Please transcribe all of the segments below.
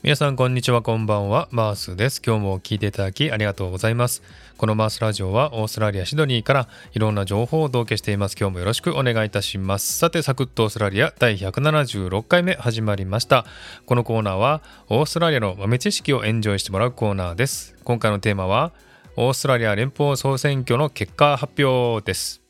皆さんこんにちはこんばんは。マースです。今日も聞いていただきありがとうございます。このマースラジオはオーストラリアシドニーからいろんな情報をお届けしています。今日もよろしくお願いいたします。さてサクッとオーストラリア第176回目始まりました。このコーナーはオーストラリアの豆知識をエンジョイしてもらうコーナーです。今回のテーマはオーストラリア連邦総選挙の結果発表です。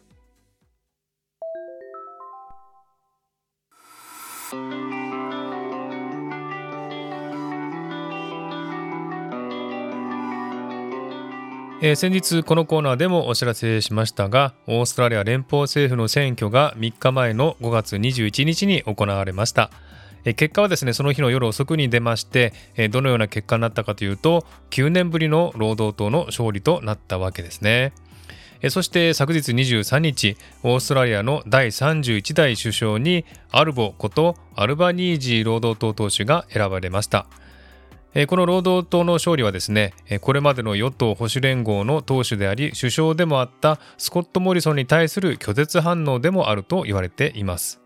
えー、先日このコーナーでもお知らせしましたがオーストラリア連邦政府の選挙が3日前の5月21日に行われました、えー、結果はですねその日の夜遅くに出まして、えー、どのような結果になったかというと9年ぶりの労働党の勝利となったわけですね。そして昨日23日オーストラリアの第31代首相にアルボことアルバニージー労働党党首が選ばれました。この労働党の勝利はですねこれまでの与党保守連合の党首であり首相でもあったスコット・モリソンに対する拒絶反応でもあると言われています。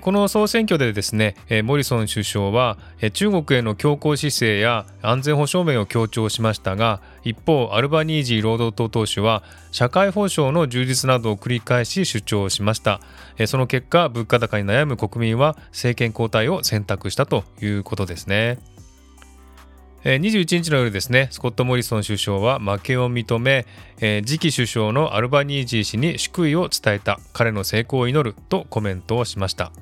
この総選挙でですねモリソン首相は中国への強硬姿勢や安全保障面を強調しましたが一方アルバニージー労働党党首は社会保障の充実などを繰り返し主張しました。その結果物価高に悩む国民は政権交代を選択したということですね。21日の夜ですねスコット・モリソン首相は負けを認め、次期首相のアルバニージー氏に祝意を伝えた。彼の成功を祈るとコメントをしました。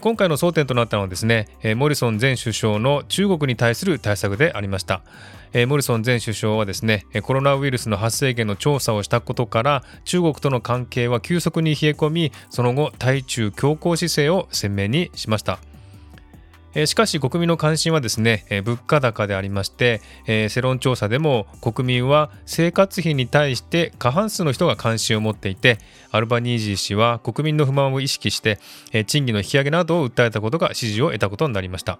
今回の争点となったのはですねモリソン前首相の中国に対する対策でありました。モリソン前首相はですねコロナウイルスの発生源の調査をしたことから中国との関係は急速に冷え込みその後対中強硬姿勢を鮮明にしました。しかし国民の関心はですね物価高でありまして世論調査でも国民は生活費に対して過半数の人が関心を持っていてアルバニージー氏は国民の不満を意識して賃金の引き上げなどを訴えたことが支持を得たことになりました。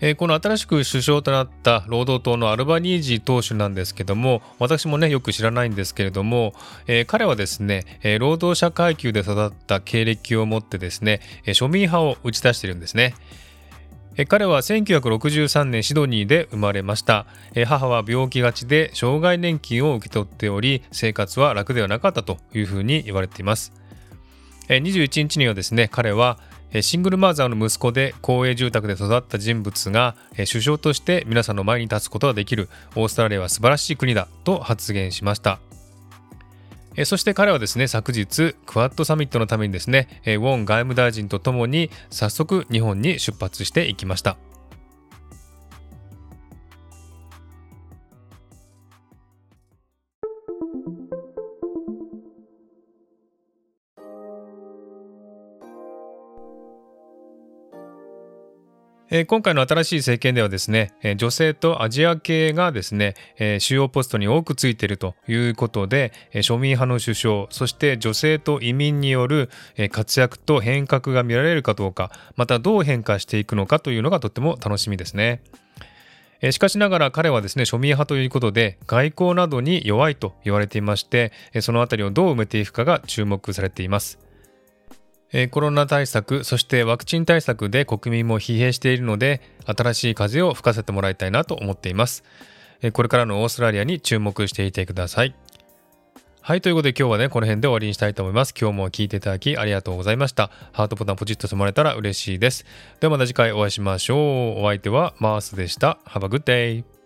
えー、この新しく首相となった労働党のアルバニージー党首なんですけども私もねよく知らないんですけれども、えー、彼はですね、えー、労働者階級で育った経歴を持ってですね、え庶民派を打ち出しているんですね。彼は1963年シドニーで生まれました母は病気がちで障害年金を受け取っており生活は楽ではなかったというふうに言われています21日にはですね彼はシングルマザーの息子で公営住宅で育った人物が首相として皆さんの前に立つことができるオーストラリアは素晴らしい国だと発言しました。そして彼はですね昨日クワッドサミットのためにですねウォン外務大臣とともに早速日本に出発していきました。えー、今回の新しい政権ではですね、えー、女性とアジア系がですね、えー、主要ポストに多くついているということで、え庶民派の首相、そして女性と移民による、え活躍と変革が見られるかどうか、またどう変化していくのかというのがとっても楽しみですね。しかしながら彼はですね庶民派ということで外交などに弱いと言われていましてそのあたりをどう埋めていくかが注目されています。コロナ対策、そしてワクチン対策で国民も疲弊しているので、新しい風を吹かせてもらいたいなと思っています。これからのオーストラリアに注目していてください。はい、ということで今日はね、この辺で終わりにしたいと思います。今日も聞いていただきありがとうございました。ハートボタンポチッとしてもらえたら嬉しいです。ではまた次回お会いしましょう。お相手はマースでした。Have a good day!